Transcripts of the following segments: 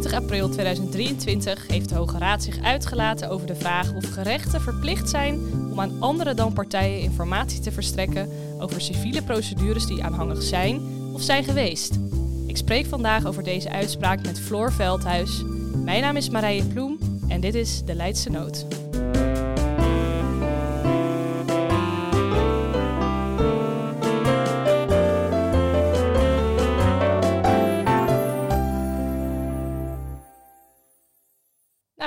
21 april 2023 heeft de Hoge Raad zich uitgelaten over de vraag of gerechten verplicht zijn om aan andere dan partijen informatie te verstrekken over civiele procedures die aanhangig zijn of zijn geweest. Ik spreek vandaag over deze uitspraak met Floor Veldhuis. Mijn naam is Marije Ploem en dit is De Leidse Noot.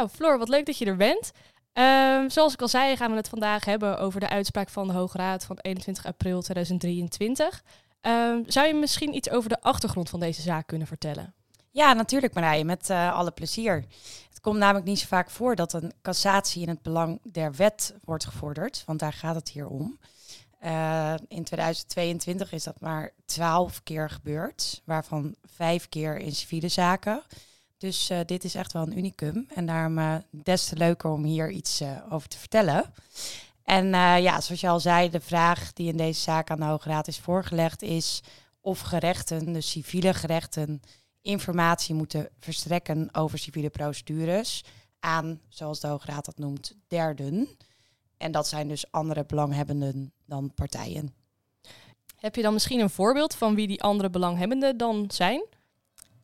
Nou, Floor, wat leuk dat je er bent. Ehm, zoals ik al zei, gaan we het vandaag hebben over de uitspraak van de Hoge Raad van 21 april 2023. Ehm, zou je misschien iets over de achtergrond van deze zaak kunnen vertellen? Ja, natuurlijk Marije, met uh, alle plezier. Het komt namelijk niet zo vaak voor dat een cassatie in het belang der wet wordt gevorderd, want daar gaat het hier om. Uh, in 2022 is dat maar twaalf keer gebeurd, waarvan vijf keer in civiele zaken. Dus uh, dit is echt wel een unicum en daarom uh, des te leuker om hier iets uh, over te vertellen. En ja, zoals je al zei, de vraag die in deze zaak aan de Hoge Raad is voorgelegd is of gerechten, dus civiele gerechten, informatie moeten verstrekken over civiele procedures aan, zoals de Hoge Raad dat noemt, derden. En dat zijn dus andere belanghebbenden dan partijen. Heb je dan misschien een voorbeeld van wie die andere belanghebbenden dan zijn?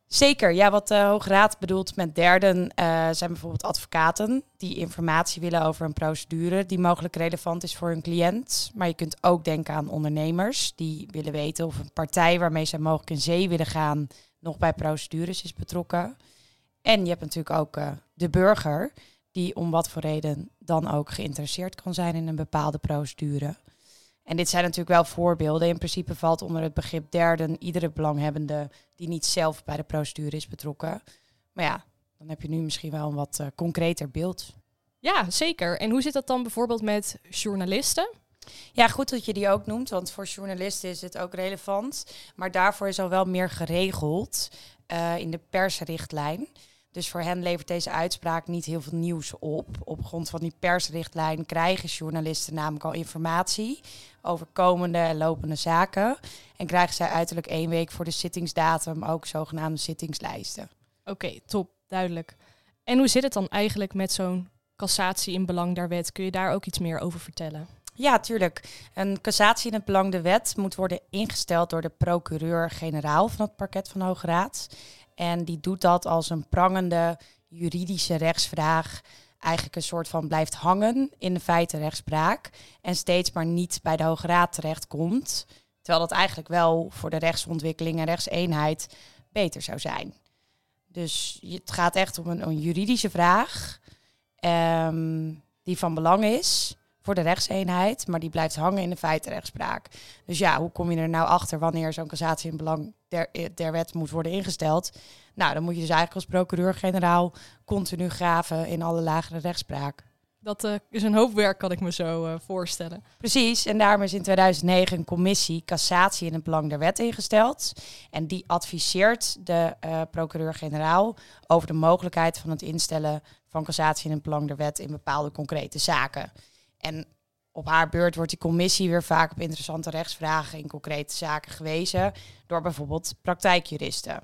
Zeker, ja, wat de Hoge Raad bedoelt met derden uh, zijn bijvoorbeeld advocaten die informatie willen over een procedure die mogelijk relevant is voor hun cliënt. Maar je kunt ook denken aan ondernemers die willen weten of een partij waarmee zij mogelijk in zee willen gaan nog bij procedures is betrokken. En je hebt natuurlijk ook uh, de burger die om wat voor reden dan ook geïnteresseerd kan zijn in een bepaalde procedure. En dit zijn natuurlijk wel voorbeelden. In principe valt onder het begrip derden iedere belanghebbende die niet zelf bij de procedure is betrokken. Maar ja, dan heb je nu misschien wel een wat uh, concreter beeld. Ja, zeker. En hoe zit dat dan bijvoorbeeld met journalisten? Ja, goed dat je die ook noemt, want voor journalisten is het ook relevant. Maar daarvoor is al wel meer geregeld uh, in de persrichtlijn. Dus voor hen levert deze uitspraak niet heel veel nieuws op. Op grond van die persrichtlijn krijgen journalisten namelijk al informatie over komende en lopende zaken. En krijgen zij uiterlijk één week voor de zittingsdatum ook zogenaamde zittingslijsten. Oké, okay, top, duidelijk. En hoe zit het dan eigenlijk met zo'n cassatie in belang der wet? Kun je daar ook iets meer over vertellen? Ja, tuurlijk. Een cassatie in het belang der wet moet worden ingesteld door de procureur-generaal van het parket van Hoge Raad. En die doet dat als een prangende juridische rechtsvraag eigenlijk een soort van blijft hangen in de feitenrechtspraak en steeds maar niet bij de Hoge Raad terechtkomt. Terwijl dat eigenlijk wel voor de rechtsontwikkeling en rechtseenheid beter zou zijn. Dus het gaat echt om een, juridische vraag um, die van belang is voor de rechtseenheid, maar die blijft hangen in de feitenrechtspraak. Dus ja, hoe kom je er nou achter wanneer zo'n cassatie in belang der, der wet moet worden ingesteld? Nou, dan moet je dus eigenlijk als procureur-generaal continu graven in alle lagere rechtspraak. Dat uh, is een hoop werk, kan ik me zo uh, voorstellen. Precies, en daarom is in 2009 een commissie cassatie in het belang der wet ingesteld. En die adviseert de uh, procureur-generaal over de mogelijkheid van het instellen van cassatie in het belang der wet in bepaalde concrete zaken. En op haar beurt wordt die commissie weer vaak op interessante rechtsvragen in concrete zaken gewezen door bijvoorbeeld praktijkjuristen.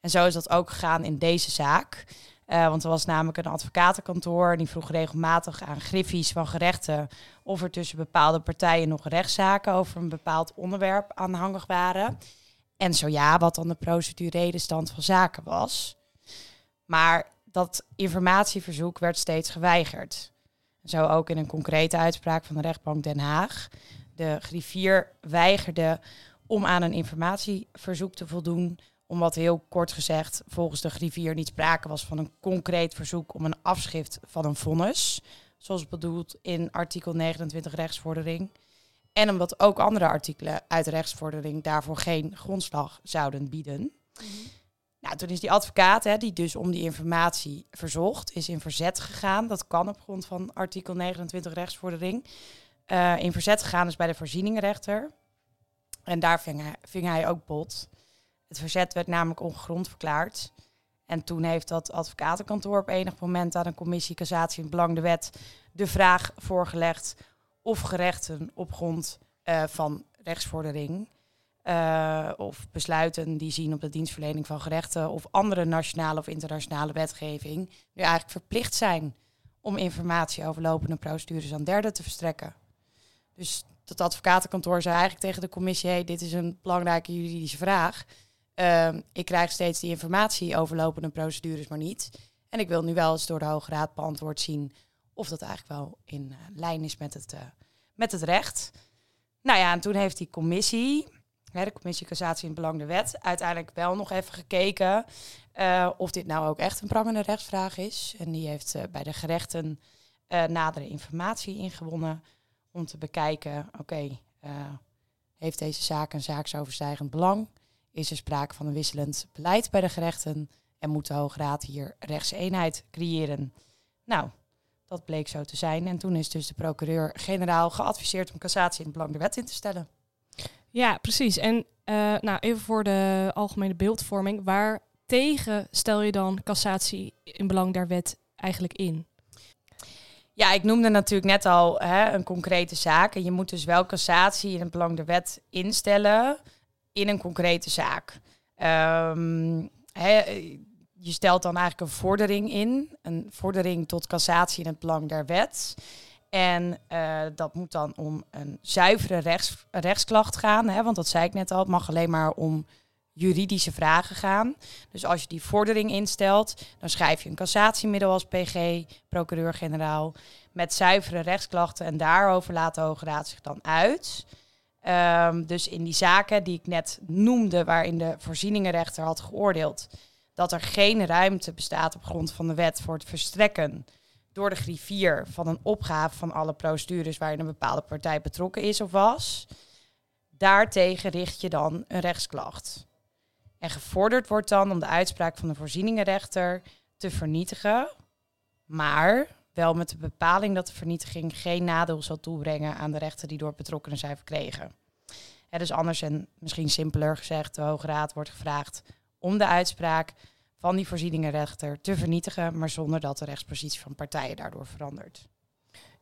En zo is dat ook gegaan in deze zaak. Uh, want er was namelijk een advocatenkantoor die vroeg regelmatig aan griffies van gerechten of er tussen bepaalde partijen nog rechtszaken over een bepaald onderwerp aanhangig waren. En zo ja, wat dan de procedurele stand van zaken was. Maar dat informatieverzoek werd steeds geweigerd. Zo ook in een concrete uitspraak van de rechtbank Den Haag. De griffier weigerde om aan een informatieverzoek te voldoen, omdat heel kort gezegd volgens de griffier niet sprake was van een concreet verzoek om een afschrift van een vonnis, zoals bedoeld in artikel 29 rechtsvordering. En omdat ook andere artikelen uit de rechtsvordering daarvoor geen grondslag zouden bieden. Nou, toen is die advocaat, hè, die dus om die informatie verzocht, is in verzet gegaan. Dat kan op grond van artikel 29 rechtsvordering. Uh, in verzet gegaan is bij de voorzieningenrechter. En daar ving hij, hij ook bot. Het verzet werd namelijk ongegrond verklaard. En toen heeft dat advocatenkantoor op enig moment aan een commissie cassatie in belang de wet de vraag voorgelegd of gerechten op grond uh, van rechtsvordering eh, of besluiten die zien op de dienstverlening van gerechten of andere nationale of internationale wetgeving nu eigenlijk verplicht zijn om informatie over lopende procedures aan derden te verstrekken. Dus dat advocatenkantoor zei eigenlijk tegen de commissie: hey, dit is een belangrijke juridische vraag. Ehm, ik krijg steeds die informatie over lopende procedures, maar niet. En ik wil nu wel eens door de Hoge Raad beantwoord zien of dat eigenlijk wel in uh, lijn is met het, uh, met het recht. Nou ja, en toen heeft die commissie, hè, de commissie Cassatie in het Belang de Wet, uiteindelijk wel nog even gekeken uh, of dit nou ook echt een prangende rechtsvraag is. En die heeft bij de gerechten nadere informatie ingewonnen om te bekijken, oké, heeft deze zaak een zaaksoverstijgend belang? Is er sprake van een wisselend beleid bij de gerechten? En moet de Hoge Raad hier rechtseenheid creëren? Nou, dat bleek zo te zijn. En toen is dus de procureur-generaal geadviseerd om cassatie in het belang der wet in te stellen. Ja, precies. En uh, nou, even voor de algemene beeldvorming. Waar tegen stel je dan cassatie in belang der wet eigenlijk in? Ja, ik noemde natuurlijk net al hè, een concrete zaak. En je moet dus wel cassatie in het belang der wet instellen in een concrete zaak. Um, hè, je stelt dan eigenlijk een vordering in, een vordering tot cassatie in het belang der wet. En uh, dat moet dan om een zuivere rechts, rechtsklacht gaan, hè, want dat zei ik net al, het mag alleen maar om juridische vragen gaan. Dus als je die vordering instelt, dan schrijf je een cassatiemiddel als PG, procureur-generaal, met zuivere rechtsklachten en daarover laat de Hoge Raad zich dan uit. Um, dus in die zaken die ik net noemde, waarin de voorzieningenrechter had geoordeeld dat er geen ruimte bestaat op grond van de wet voor het verstrekken door de griffier van een opgave van alle procedures waarin een bepaalde partij betrokken is of was. Daartegen richt je dan een rechtsklacht. En gevorderd wordt dan om de uitspraak van de voorzieningenrechter te vernietigen, maar wel met de bepaling dat de vernietiging geen nadeel zal toebrengen aan de rechten die door betrokkenen zijn verkregen. Het dus anders en misschien simpeler gezegd, de Hoge Raad wordt gevraagd om de uitspraak van die voorzieningenrechter te vernietigen, maar zonder dat de rechtspositie van partijen daardoor verandert.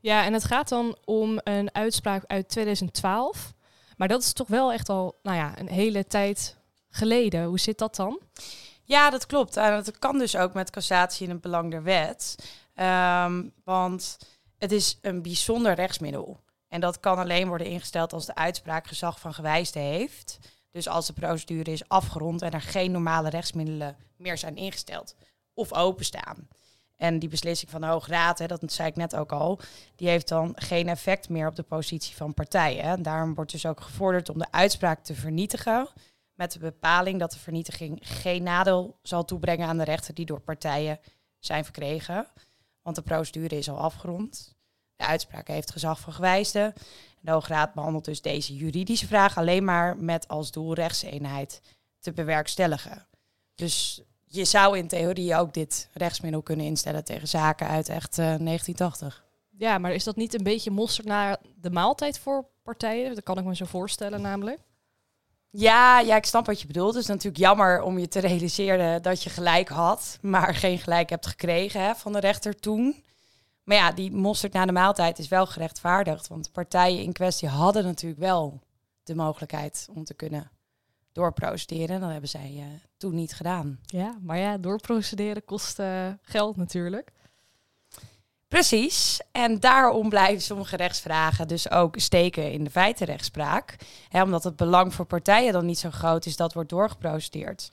Ja, en het gaat dan om een uitspraak uit 2012. Maar dat is toch wel echt al nou ja, een hele tijd geleden. Hoe zit dat dan? Ja, dat klopt. En dat kan dus ook met cassatie in het belang der wet. Um, want het is een bijzonder rechtsmiddel. En dat kan alleen worden ingesteld als de uitspraak gezag van gewijsde heeft. Dus als de procedure is afgerond en er geen normale rechtsmiddelen meer zijn ingesteld of openstaan. En die beslissing van de Hoge Raad, hè, dat zei ik net ook al, die heeft dan geen effect meer op de positie van partijen. En daarom wordt dus ook gevorderd om de uitspraak te vernietigen. Met de bepaling dat de vernietiging geen nadeel zal toebrengen aan de rechten die door partijen zijn verkregen. Want de procedure is al afgerond. De uitspraak heeft gezag van. De Hoge Raad behandelt dus deze juridische vraag alleen maar met als doel rechtseenheid te bewerkstelligen. Dus je zou in theorie ook dit rechtsmiddel kunnen instellen tegen zaken uit echt uh, 1980. Ja, maar is dat niet een beetje mosterd naar de maaltijd voor partijen? Dat kan ik me zo voorstellen namelijk. Ja, ja, ik snap wat je bedoelt. Het is natuurlijk jammer om je te realiseren dat je gelijk had, maar geen gelijk hebt gekregen hè, van de rechter toen. Maar ja, die mosterd na de maaltijd is wel gerechtvaardigd. Want de partijen in kwestie hadden natuurlijk wel de mogelijkheid om te kunnen doorprocederen. Dat hebben zij uh, toen niet gedaan. Ja, maar ja, doorprocederen kost uh, geld natuurlijk. Precies. En daarom blijven sommige rechtsvragen dus ook steken in de feitenrechtspraak. Hè, omdat het belang voor partijen dan niet zo groot is dat wordt doorgeprocedeerd.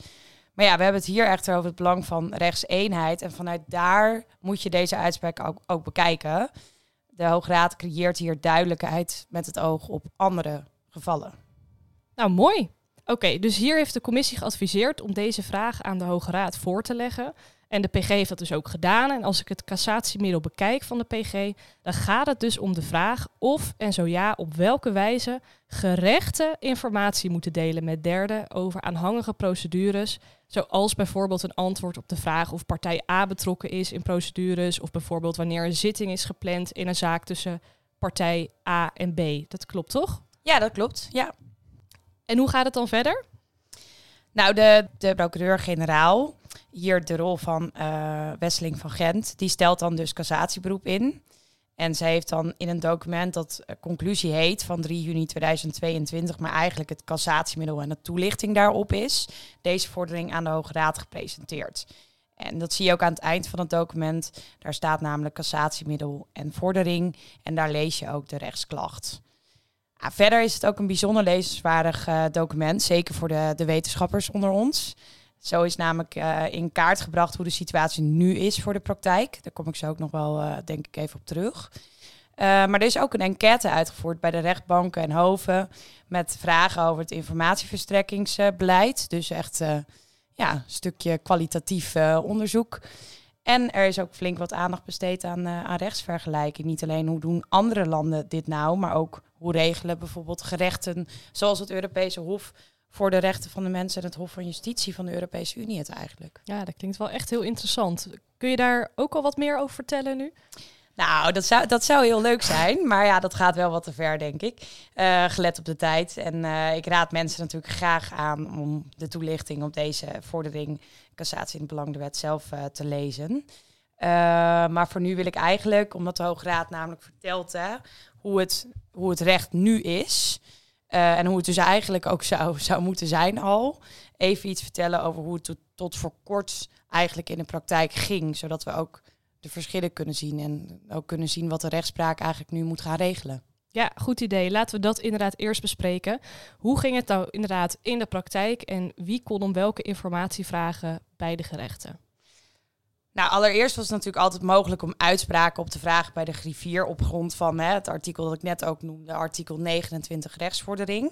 Maar ja, we hebben het hier echter over het belang van rechtseenheid. En vanuit daar moet je deze uitspraak ook, ook bekijken. De Hoge Raad creëert hier duidelijkheid met het oog op andere gevallen. Nou, mooi. Oké, dus hier heeft de commissie geadviseerd om deze vraag aan de Hoge Raad voor te leggen. En de PG heeft dat dus ook gedaan. En als ik het cassatiemiddel bekijk van de PG, dan gaat het dus om de vraag of en zo ja, op welke wijze gerechten informatie moeten delen met derden over aanhangige procedures. Zoals bijvoorbeeld een antwoord op de vraag of partij A betrokken is in procedures. Of bijvoorbeeld wanneer een zitting is gepland in een zaak tussen partij A en B. Dat klopt toch? Ja, dat klopt. Ja. En hoe gaat het dan verder? Nou, de, de procureur-generaal, hier de rol van uh, Wesseling van Gent, die stelt dan dus cassatieberoep in. En zij heeft dan in een document dat uh, conclusie heet van 3 juni 2022, maar eigenlijk het cassatiemiddel en de toelichting daarop is, deze vordering aan de Hoge Raad gepresenteerd. En dat zie je ook aan het eind van het document. Daar staat namelijk cassatiemiddel en vordering. En daar lees je ook de rechtsklacht. verder is het ook een bijzonder lezenswaardig uh, document, zeker voor de, de wetenschappers onder ons. Zo is namelijk uh, in kaart gebracht hoe de situatie nu is voor de praktijk. Daar kom ik zo ook nog wel, uh, denk ik, even op terug. Uh, maar er is ook een enquête uitgevoerd bij de rechtbanken en hoven met vragen over het informatieverstrekkingsbeleid. Dus echt ja, een stukje kwalitatief onderzoek. En er is ook flink wat aandacht besteed aan, aan rechtsvergelijking. Niet alleen hoe doen andere landen dit nou, maar ook hoe regelen bijvoorbeeld gerechten zoals het Europese Hof voor de rechten van de mensen en het Hof van Justitie van de Europese Unie het eigenlijk. Ja, dat klinkt wel echt heel interessant. Kun je daar ook al wat meer over vertellen nu? Nou, dat zou, dat zou heel leuk zijn. Maar ja, dat gaat wel wat te ver, denk ik. Uh, gelet op de tijd. En uh, ik raad mensen natuurlijk graag aan om de toelichting op deze vordering cassatie in het belang de wet zelf uh, te lezen. maar voor nu wil ik eigenlijk, omdat de Hoge Raad namelijk vertelt hè, hoe, het, hoe het recht nu is. Uh, en hoe het dus eigenlijk ook zou, zou moeten zijn al. Even iets vertellen over hoe het tot, tot voor kort eigenlijk in de praktijk ging. Zodat we ook de verschillen kunnen zien. En ook kunnen zien wat de rechtspraak eigenlijk nu moet gaan regelen. Ja, goed idee. Laten we dat inderdaad eerst bespreken. Hoe ging het nou inderdaad in de praktijk en wie kon om welke informatie vragen bij de gerechten? Nou, allereerst was het natuurlijk altijd mogelijk om uitspraken op te vragen bij de griffier op grond van hè, het artikel dat ik net ook noemde, artikel 29 rechtsvordering.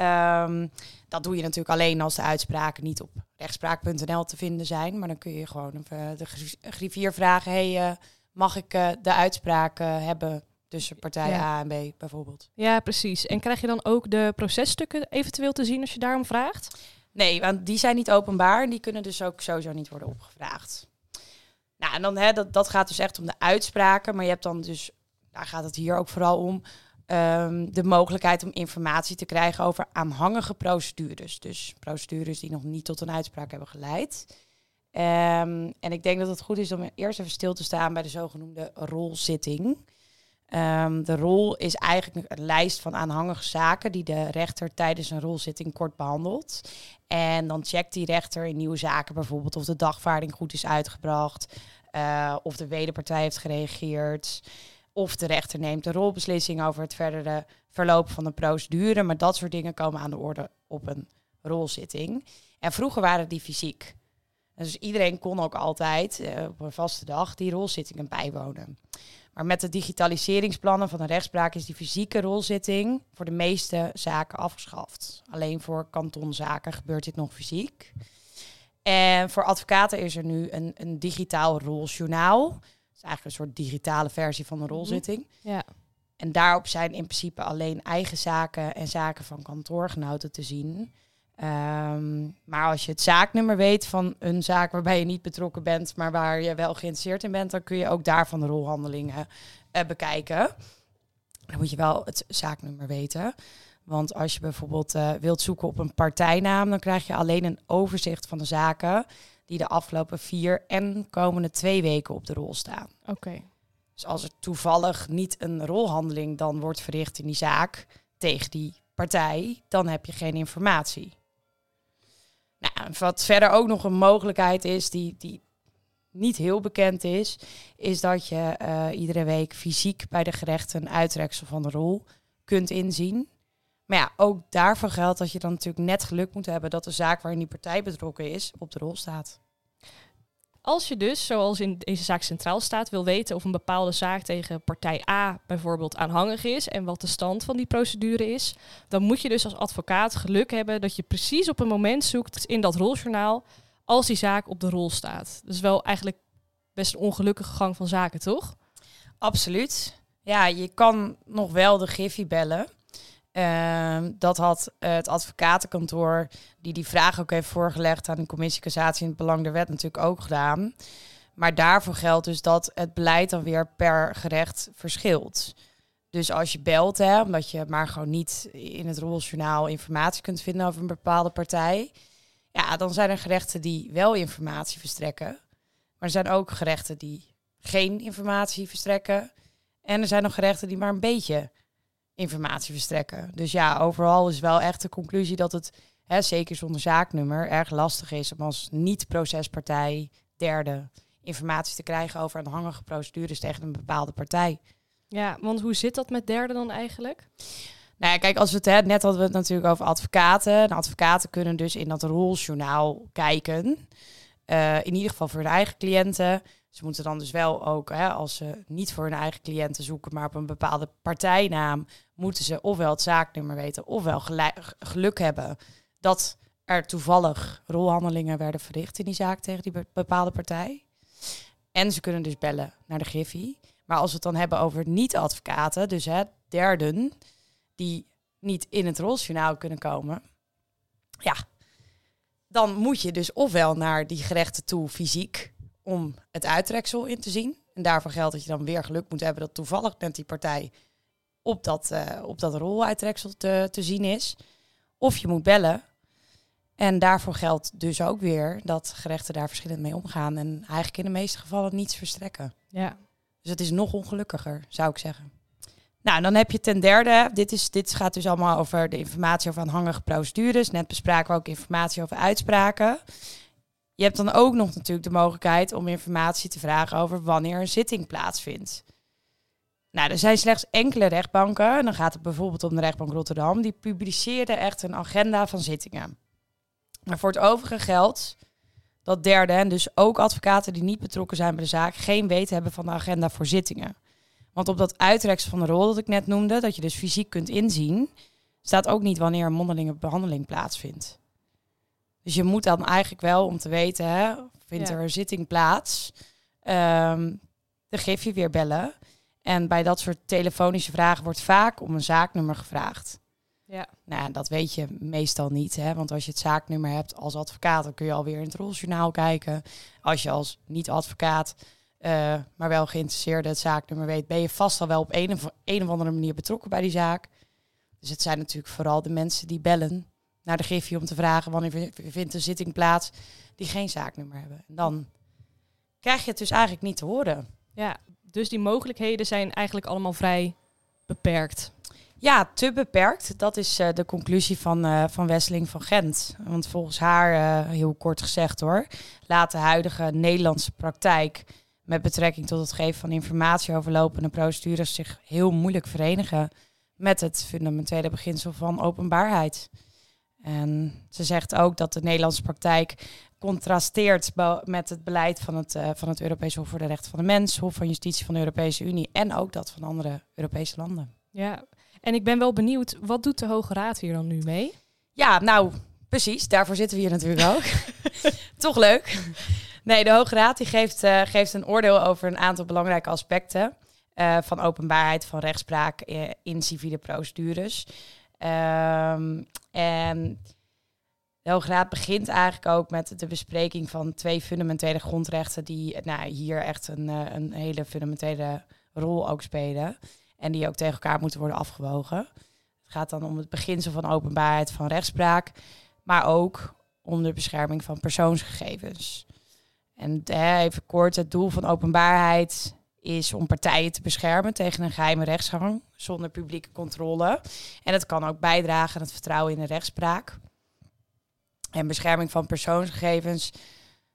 Um, dat doe je natuurlijk alleen als de uitspraken niet op rechtspraak.nl te vinden zijn. Maar dan kun je gewoon de griffier vragen, hey, uh, mag ik uh, de uitspraken hebben tussen partij ja. A en B bijvoorbeeld? Ja, precies. En krijg je dan ook de processtukken eventueel te zien als je daarom vraagt? Nee, want die zijn niet openbaar en die kunnen dus ook sowieso niet worden opgevraagd. Nou, en dan hè, dat, dat gaat dus echt om de uitspraken. Maar je hebt dan dus, daar gaat het hier ook vooral om, um, de mogelijkheid om informatie te krijgen over aanhangige procedures. Dus procedures die nog niet tot een uitspraak hebben geleid. Um, en ik denk dat het goed is om eerst even stil te staan bij de zogenoemde rolzitting. Um, de rol is eigenlijk een lijst van aanhangige zaken die de rechter tijdens een rolzitting kort behandelt. En dan checkt die rechter in nieuwe zaken bijvoorbeeld of de dagvaarding goed is uitgebracht, uh, of de wederpartij heeft gereageerd, of de rechter neemt een rolbeslissing over het verdere verloop van de procedure. Maar dat soort dingen komen aan de orde op een rolzitting. En vroeger waren die fysiek. Dus iedereen kon ook altijd uh, op een vaste dag die rolzittingen bijwonen. Maar met de digitaliseringsplannen van de rechtspraak is die fysieke rolzitting voor de meeste zaken afgeschaft. Alleen voor kantonzaken gebeurt dit nog fysiek. En voor advocaten is er nu een, een digitaal roljournaal. Dat is eigenlijk een soort digitale versie van een mhm. rolzitting. Ja. En daarop zijn in principe alleen eigen zaken en zaken van kantoorgenoten te zien. Um, maar als je het zaaknummer weet van een zaak waarbij je niet betrokken bent, maar waar je wel geïnteresseerd in bent, dan kun je ook daarvan de rolhandelingen uh, bekijken. Dan moet je wel het zaaknummer weten. Want als je bijvoorbeeld uh, wilt zoeken op een partijnaam, dan krijg je alleen een overzicht van de zaken die de afgelopen vier en komende twee weken op de rol staan. Oké. Dus als er toevallig niet een rolhandeling dan wordt verricht in die zaak tegen die partij, dan heb je geen informatie. Nou, wat verder ook nog een mogelijkheid is, die, die niet heel bekend is, is dat je uh, iedere week fysiek bij de gerechten een uitreksel van de rol kunt inzien. Maar ja, ook daarvoor geldt dat je dan natuurlijk net geluk moet hebben dat de zaak waarin die partij betrokken is op de rol staat. Als je dus, zoals in deze zaak centraal staat, wil weten of een bepaalde zaak tegen partij A bijvoorbeeld aanhangig is en wat de stand van die procedure is, dan moet je dus als advocaat geluk hebben dat je precies op een moment zoekt in dat roljournaal als die zaak op de rol staat. Dus wel eigenlijk best een ongelukkige gang van zaken, toch? Absoluut. Ja, je kan nog wel de Griffie bellen. Uh, dat had uh, het advocatenkantoor, die die vraag ook heeft voorgelegd aan de commissie cassatie in het belang der wet, natuurlijk ook gedaan. Maar daarvoor geldt dus dat het beleid dan weer per gerecht verschilt. Dus als je belt, hè, omdat je maar gewoon niet in het roljournaal informatie kunt vinden over een bepaalde partij, ja, dan zijn er gerechten die wel informatie verstrekken. Maar er zijn ook gerechten die geen informatie verstrekken. En er zijn nog gerechten die maar een beetje informatie verstrekken. Dus ja, overal is wel echt de conclusie dat het, hè, zeker zonder zaaknummer, erg lastig is om als niet-procespartij, derde, informatie te krijgen over aanhangige procedures tegen een bepaalde partij. Ja, want hoe zit dat met derde dan eigenlijk? Nou ja, kijk, als we het hè, net hadden we het natuurlijk over advocaten. De advocaten kunnen dus in dat roljournaal kijken. Uh, in ieder geval voor hun eigen cliënten. Ze moeten dan dus wel ook, hè, als ze niet voor hun eigen cliënten zoeken, maar op een bepaalde partijnaam, moeten ze ofwel het zaaknummer weten, ofwel geluk hebben dat er toevallig rolhandelingen werden verricht in die zaak tegen die bepaalde partij. En ze kunnen dus bellen naar de Griffie. Maar als we het dan hebben over niet-advocaten, dus hè, derden, die niet in het roljournaal kunnen komen, ja, dan moet je dus ofwel naar die gerechten toe fysiek om het uittreksel in te zien. En daarvoor geldt dat je dan weer geluk moet hebben dat toevallig net die partij op dat, uh, op dat roluittreksel te, te zien is. Of je moet bellen. En daarvoor geldt dus ook weer dat gerechten daar verschillend mee omgaan. En eigenlijk in de meeste gevallen niets verstrekken. Ja. Dus het is nog ongelukkiger, zou ik zeggen. Nou, dan heb je ten derde, dit, is, dit gaat dus allemaal over de informatie over aanhangige procedures. Net bespraken we ook informatie over uitspraken. Je hebt dan ook nog natuurlijk de mogelijkheid om informatie te vragen over wanneer een zitting plaatsvindt. Nou, er zijn slechts enkele rechtbanken, en dan gaat het bijvoorbeeld om de rechtbank Rotterdam, die publiceerden echt een agenda van zittingen. Maar voor het overige geldt dat derden, en dus ook advocaten die niet betrokken zijn bij de zaak, geen weten hebben van de agenda voor zittingen. Want op dat uitreksel van de rol dat ik net noemde, dat je dus fysiek kunt inzien, staat ook niet wanneer een mondelinge behandeling plaatsvindt. Dus je moet dan eigenlijk wel, om te weten, hè, vindt er een zitting plaats, um, dan geef je weer bellen. En bij dat soort telefonische vragen wordt vaak om een zaaknummer gevraagd. Ja. Nou, dat weet je meestal niet, hè? want als je het zaaknummer hebt als advocaat, dan kun je alweer in het roljournaal kijken. Als je als niet-advocaat, uh, maar wel geïnteresseerde het zaaknummer weet, ben je vast al wel op een of, een of andere manier betrokken bij die zaak. Dus het zijn natuurlijk vooral de mensen die bellen naar de Griffie om te vragen wanneer vindt een zitting plaats die geen zaaknummer hebben. En dan krijg je het dus eigenlijk niet te horen. Ja, dus die mogelijkheden zijn eigenlijk allemaal vrij beperkt. Ja, te beperkt. Dat is uh, de conclusie van, uh, van Wesseling van Gent. Want volgens haar, uh, heel kort gezegd hoor, laat de huidige Nederlandse praktijk met betrekking tot het geven van informatie over lopende procedures zich heel moeilijk verenigen met het fundamentele beginsel van openbaarheid. En ze zegt ook dat de Nederlandse praktijk contrasteert met het beleid van het, uh, van het Europees Hof voor de Rechten van de Mens, Hof van Justitie van de Europese Unie en ook dat van andere Europese landen. Ja, en ik ben wel benieuwd, wat doet de Hoge Raad hier dan nu mee? Ja, nou, precies, daarvoor zitten we hier natuurlijk ook. Toch leuk. Nee, de Hoge Raad die geeft, uh, geeft een oordeel over een aantal belangrijke aspecten uh, van openbaarheid van rechtspraak in civiele procedures. Um, en de begint eigenlijk ook met de bespreking van twee fundamentele grondrechten die nou, hier echt een, eh, een hele fundamentele rol ook spelen. En die ook tegen elkaar moeten worden afgewogen. Het gaat dan om het beginsel van openbaarheid van rechtspraak, maar ook om de bescherming van persoonsgegevens. En even kort, het doel van openbaarheid is om partijen te beschermen tegen een geheime rechtsgang zonder publieke controle. En het kan ook bijdragen aan het vertrouwen in de rechtspraak. En bescherming van persoonsgegevens,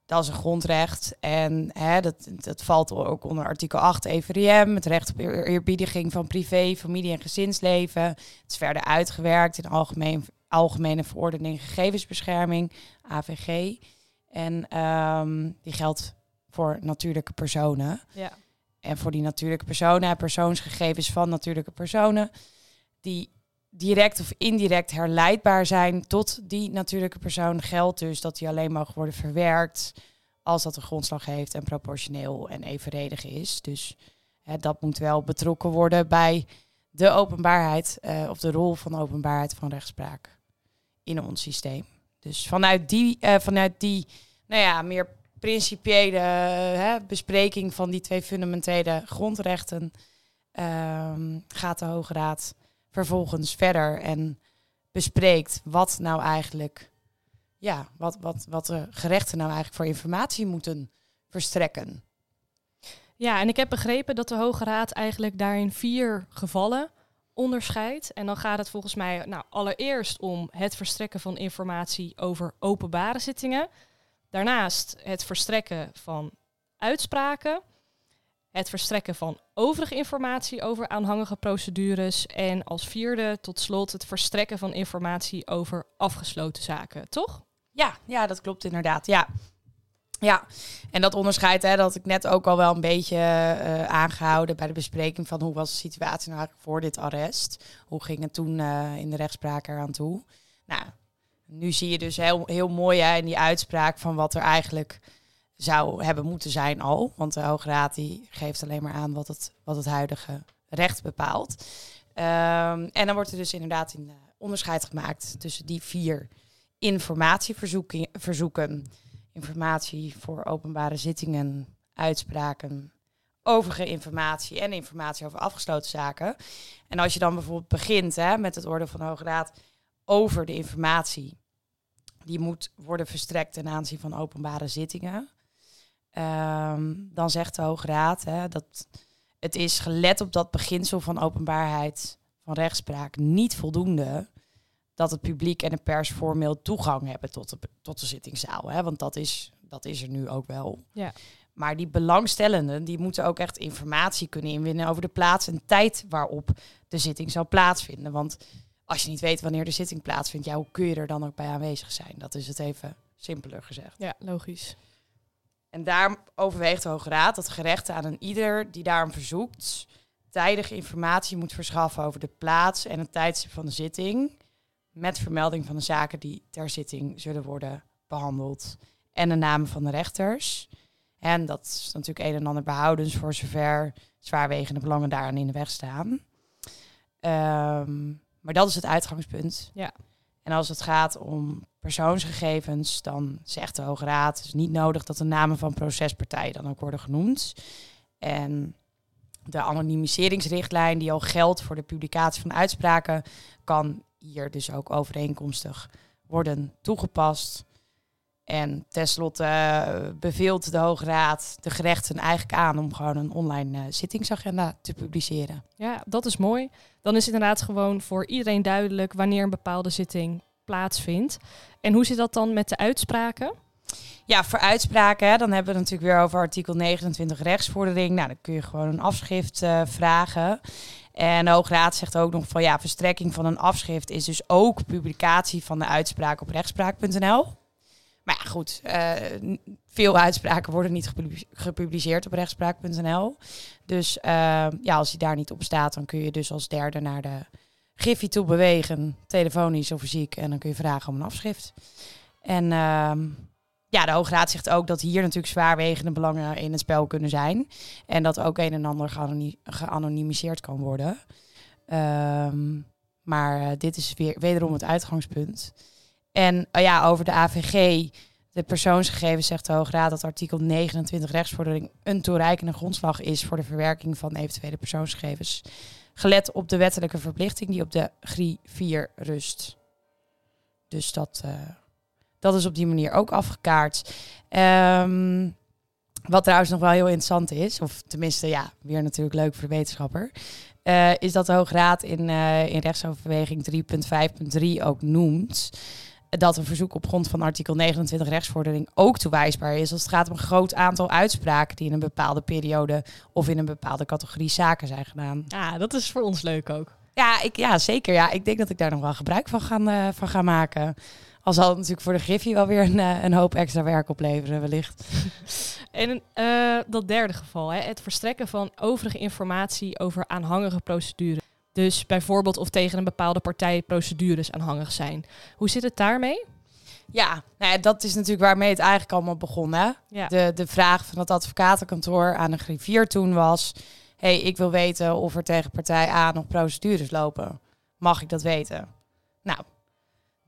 dat is een grondrecht. En hè, dat, dat valt ook onder artikel 8 EVRM, het recht op eerbiediging van privé, familie en gezinsleven. Het is verder uitgewerkt in algemeen, Algemene Verordening Gegevensbescherming, AVG. En um, die geldt voor natuurlijke personen. Ja. En voor die natuurlijke personen, persoonsgegevens van natuurlijke personen, die direct of indirect herleidbaar zijn tot die natuurlijke persoon, geldt dus dat die alleen mogen worden verwerkt als dat een grondslag heeft en proportioneel en evenredig is. Dus hè, dat moet wel betrokken worden bij de openbaarheid uh, of de rol van openbaarheid van rechtspraak in ons systeem. Dus vanuit die, uh, vanuit die nou ja, meer principiële bespreking van die twee fundamentele grondrechten um, gaat de Hoge Raad vervolgens verder en bespreekt wat nou eigenlijk, ja, wat, wat, wat de gerechten nou eigenlijk voor informatie moeten verstrekken. Ja, en ik heb begrepen dat de Hoge Raad eigenlijk daarin vier gevallen onderscheidt. En dan gaat het volgens mij nou, allereerst om het verstrekken van informatie over openbare zittingen. Daarnaast het verstrekken van uitspraken. Het verstrekken van overige informatie over aanhangige procedures. En als vierde tot slot het verstrekken van informatie over afgesloten zaken, toch? Ja, ja dat klopt inderdaad. Ja. Ja, en dat onderscheid, hè, dat ik net ook al wel een beetje uh, aangehouden bij de bespreking van hoe was de situatie nou eigenlijk voor dit arrest. Hoe ging het toen uh, in de rechtspraak eraan toe? Nou, nu zie je dus heel, heel mooi in die uitspraak van wat er eigenlijk zou hebben moeten zijn al. Want de Hoge Raad die geeft alleen maar aan wat het, wat het huidige recht bepaalt. Um, en dan wordt er dus inderdaad een onderscheid gemaakt tussen die vier informatieverzoeken. Informatie voor openbare zittingen, uitspraken, overige informatie en informatie over afgesloten zaken. En als je dan bijvoorbeeld begint hè, met het orde van de Hoge Raad over de informatie die moet worden verstrekt ten aanzien van openbare zittingen. Um, dan zegt de Hoge Raad hè, dat het is gelet op dat beginsel van openbaarheid van rechtspraak niet voldoende dat het publiek en de pers formeel toegang hebben tot de, tot de zittingszaal. Hè? Want dat is, dat is er nu ook wel. Ja. Maar die belangstellenden die moeten ook echt informatie kunnen inwinnen over de plaats en tijd waarop de zitting zal plaatsvinden. Want als je niet weet wanneer de zitting plaatsvindt, ja, hoe kun je er dan ook bij aanwezig zijn? Dat is het even simpeler gezegd. Ja, logisch. En daar overweegt de Hoge Raad dat gerechten aan een ieder die daarom verzoekt, tijdige informatie moet verschaffen over de plaats en het tijdstip van de zitting, met vermelding van de zaken die ter zitting zullen worden behandeld en de namen van de rechters. En dat is natuurlijk een en ander behoudens voor zover zwaarwegende belangen daaraan in de weg staan. Um, maar dat is het uitgangspunt. Ja. En als het gaat om persoonsgegevens, dan zegt de Hoge Raad, het is niet nodig dat de namen van procespartijen dan ook worden genoemd. En de anonimiseringsrichtlijn die al geldt voor de publicatie van uitspraken, kan hier dus ook overeenkomstig worden toegepast. En tenslotte uh, beveelt de Hoge Raad de gerechten eigenlijk aan om gewoon een online uh, zittingsagenda te publiceren. Ja, dat is mooi. Dan is inderdaad gewoon voor iedereen duidelijk wanneer een bepaalde zitting plaatsvindt. En hoe zit dat dan met de uitspraken? Ja, voor uitspraken, hè, dan hebben we het natuurlijk weer over artikel 29 rechtsvordering. Nou, dan kun je gewoon een afschrift uh, vragen. En de Hoge Raad zegt ook nog van ja, verstrekking van een afschrift is dus ook publicatie van de uitspraak op rechtspraak.nl. Maar ja, goed, uh, veel uitspraken worden niet gepubliceerd op rechtspraak.nl. Dus uh, ja, als die daar niet op staat, dan kun je dus als derde naar de Griffie toe bewegen, telefonisch of fysiek. En dan kun je vragen om een afschrift. En uh, ja, de Hoge Raad zegt ook dat hier natuurlijk zwaarwegende belangen in het spel kunnen zijn. En dat ook een en ander geanonimiseerd kan worden. Ehm, maar uh, dit is weer wederom het uitgangspunt. En uh, ja, over de AVG, de persoonsgegevens, zegt de Hoge Raad dat artikel 29 rechtsvordering een toereikende grondslag is voor de verwerking van eventuele persoonsgegevens. Gelet op de wettelijke verplichting die op de GRI 4 rust. Dus dat, uh, dat is op die manier ook afgekaart. Um, wat trouwens nog wel heel interessant is, of tenminste, ja, weer natuurlijk leuk voor de wetenschapper, uh, is dat de Hoge Raad in, uh, in rechtsoverweging 3.5.3 ook noemt dat een verzoek op grond van artikel 29 rechtsvordering ook toewijsbaar is als het gaat om een groot aantal uitspraken die in een bepaalde periode of in een bepaalde categorie zaken zijn gedaan. Ja, dat is voor ons leuk ook. Ja, ik, ja zeker. Ja, ik denk dat ik daar nog wel gebruik van ga, uh, van ga maken. Al zal het natuurlijk voor de Griffie wel weer een, uh, een hoop extra werk opleveren, wellicht. en uh, dat derde geval, hè, het verstrekken van overige informatie over aanhangige procedures. Dus bijvoorbeeld of tegen een bepaalde partij procedures aanhangig zijn. Hoe zit het daarmee? Ja, nou ja, dat is natuurlijk waarmee het eigenlijk allemaal begon. Hè? Ja. De, de vraag van het advocatenkantoor aan de griffier toen was... hey, ik wil weten of er tegen partij A nog procedures lopen. Mag ik dat weten? Nou,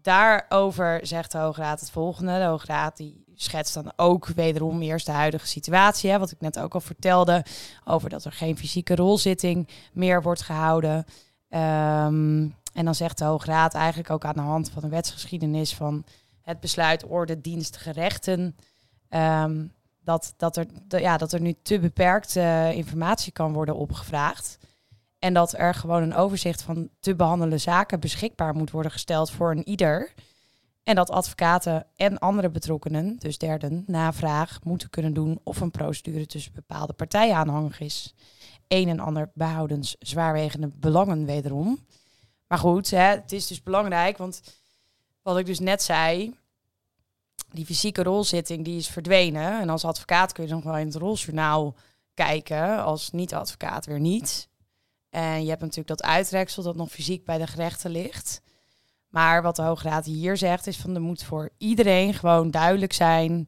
daarover zegt de Hoge Raad het volgende. De Hoge Raad die schetst dan ook wederom eerst de huidige situatie. Hè, wat ik net ook al vertelde over dat er geen fysieke rolzitting meer wordt gehouden. Um, en dan zegt de Hoge Raad eigenlijk ook aan de hand van de wetsgeschiedenis van het besluit orde dienstgerechten. Um, dat, dat, er, ja, dat er nu te beperkt eh, informatie kan worden opgevraagd. En dat er gewoon een overzicht van te behandelen zaken beschikbaar moet worden gesteld voor een ieder. En dat advocaten en andere betrokkenen, dus derden, navraag moeten kunnen doen of een procedure tussen bepaalde partijen aanhangig is. Een en ander behoudens zwaarwegende belangen wederom. Maar goed, hè, het is dus belangrijk, want wat ik dus net zei, die fysieke rolzitting die is verdwenen. En als advocaat kun je nog wel in het roljournaal kijken, als niet-advocaat weer niet. En je hebt natuurlijk dat uitreksel dat nog fysiek bij de gerechten ligt. Maar wat de Hoge Raad hier zegt is van er moet voor iedereen gewoon duidelijk zijn.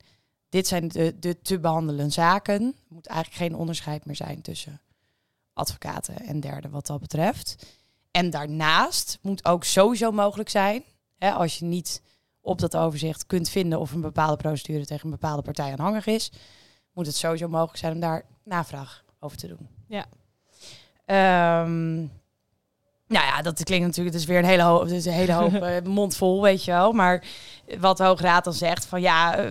Dit zijn de, de te behandelen zaken. Er moet eigenlijk geen onderscheid meer zijn tussen advocaten en derden wat dat betreft. En daarnaast moet ook sowieso mogelijk zijn, hè, als je niet op dat overzicht kunt vinden of een bepaalde procedure tegen een bepaalde partij aanhangig is, moet het sowieso mogelijk zijn om daar navraag over te doen. Ja. Ehm, nou ja, dat klinkt natuurlijk, het is weer een hele hoop, dus een hele hoop uh, mond vol, weet je wel. Maar wat de Hoograad dan zegt van ja, uh,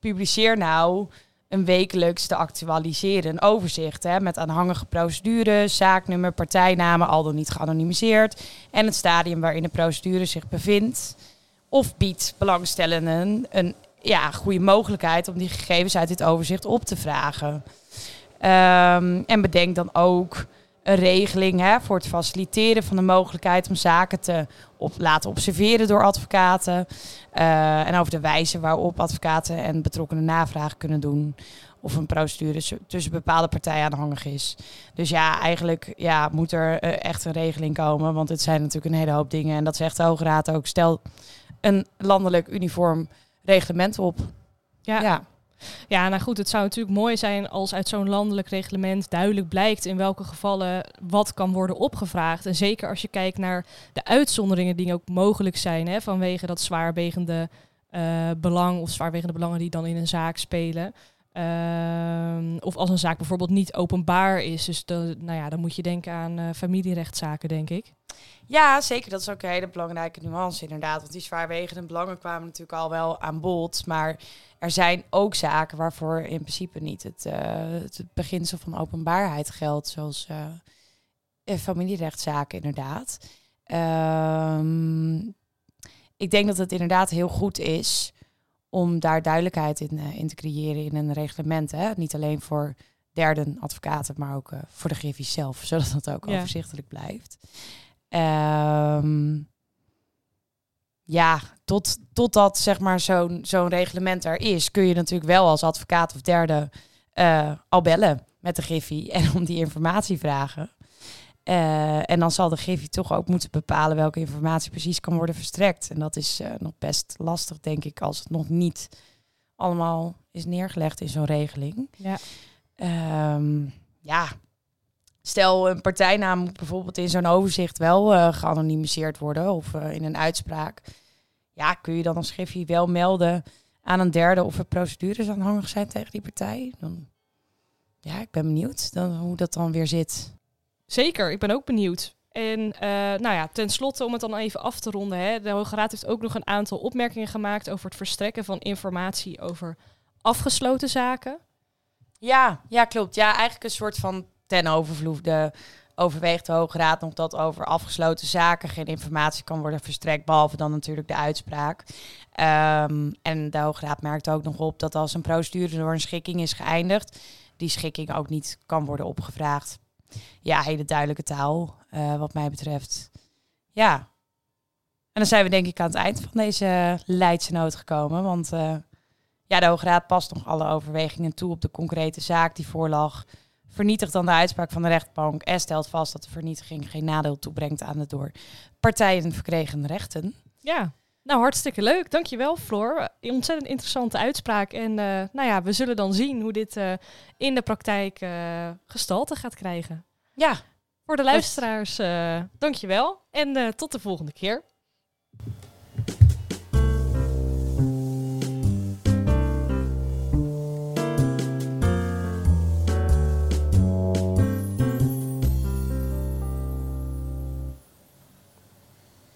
publiceer nou een wekelijks te actualiseren een overzicht hè, met aanhangige procedures, zaaknummer, partijnamen, al dan niet geanonimiseerd en het stadium waarin de procedure zich bevindt. Of biedt belangstellenden een ja, goede mogelijkheid om die gegevens uit dit overzicht op te vragen. Um, en bedenk dan ook een regeling hè, voor het faciliteren van de mogelijkheid om zaken te op, laten observeren door advocaten. Uh, en over de wijze waarop advocaten en betrokkenen navraag kunnen doen. Of een procedure tussen bepaalde partijen aanhangig is. Dus ja, eigenlijk ja, moet er uh, echt een regeling komen. Want het zijn natuurlijk een hele hoop dingen. En dat zegt de Hoge Raad ook. Stel een landelijk uniform reglement op. Ja. ja. Ja, nou goed, het zou natuurlijk mooi zijn als uit zo'n landelijk reglement duidelijk blijkt in welke gevallen wat kan worden opgevraagd. En zeker als je kijkt naar de uitzonderingen die ook mogelijk zijn hè, vanwege dat zwaarwegende uh, belang of zwaarwegende belangen die dan in een zaak spelen. Uh, of als een zaak bijvoorbeeld niet openbaar is. Dus nou ja, dan moet je denken aan uh, familierechtszaken, denk ik. Ja, zeker. Dat is ook een hele belangrijke nuance inderdaad. Want die zwaarwegende belangen kwamen natuurlijk al wel aan bod. Maar er zijn ook zaken waarvoor in principe niet het, uh, het beginsel van openbaarheid geldt. Zoals uh, familierechtszaken inderdaad. Um, ik denk dat het inderdaad heel goed is om daar duidelijkheid in, uh, in te creëren in een reglement. Hè? Niet alleen voor derden advocaten, maar ook voor de griffies zelf, zodat dat ook ja. overzichtelijk blijft. Um, ja, tot, totdat zeg maar zo'n zo'n reglement er is, kun je natuurlijk wel als advocaat of derde uh, al bellen met de griffie en om die informatie vragen. Uh, en dan zal de griffie toch ook moeten bepalen welke informatie precies kan worden verstrekt. En dat is uh, nog best lastig, denk ik, als het nog niet allemaal is neergelegd in zo'n regeling. Ja. Um, ja. Stel, een partijnaam moet bijvoorbeeld in zo'n overzicht wel geanonimiseerd worden of in een uitspraak. Ja, kun je dan als griffie wel melden aan een derde of er procedures aanhangig zijn tegen die partij? Dan, ja, ik ben benieuwd dan, hoe dat dan weer zit. Zeker, ik ben ook benieuwd. En uh, nou ja, tenslotte om het dan even af te ronden. Hè, de Hoge Raad heeft ook nog een aantal opmerkingen gemaakt over het verstrekken van informatie over afgesloten zaken. Ja, ja, klopt. Ja, eigenlijk een soort van ten overvloede overweegt de Hoge Raad nog dat over afgesloten zaken geen informatie kan worden verstrekt, behalve dan natuurlijk de uitspraak. Um, en de Hoge Raad merkt ook nog op dat als een procedure door een schikking is geëindigd, die schikking ook niet kan worden opgevraagd ja, hele duidelijke taal, uh, wat mij betreft. Ja. En dan zijn we denk ik aan het eind van deze Leidse nood gekomen. Want uh, ja, de Hoge Raad past nog alle overwegingen toe op de concrete zaak die voorlag. Vernietigt dan de uitspraak van de rechtbank en stelt vast dat de vernietiging geen nadeel toebrengt aan de door partijen verkregen rechten. Ja, nou, hartstikke leuk. Dankjewel, Floor. Ontzettend interessante uitspraak. En uh, nou ja, we zullen dan zien hoe dit uh, in de praktijk uh, gestalte gaat krijgen. Ja. Voor de luisteraars, dankjewel. En tot de volgende keer.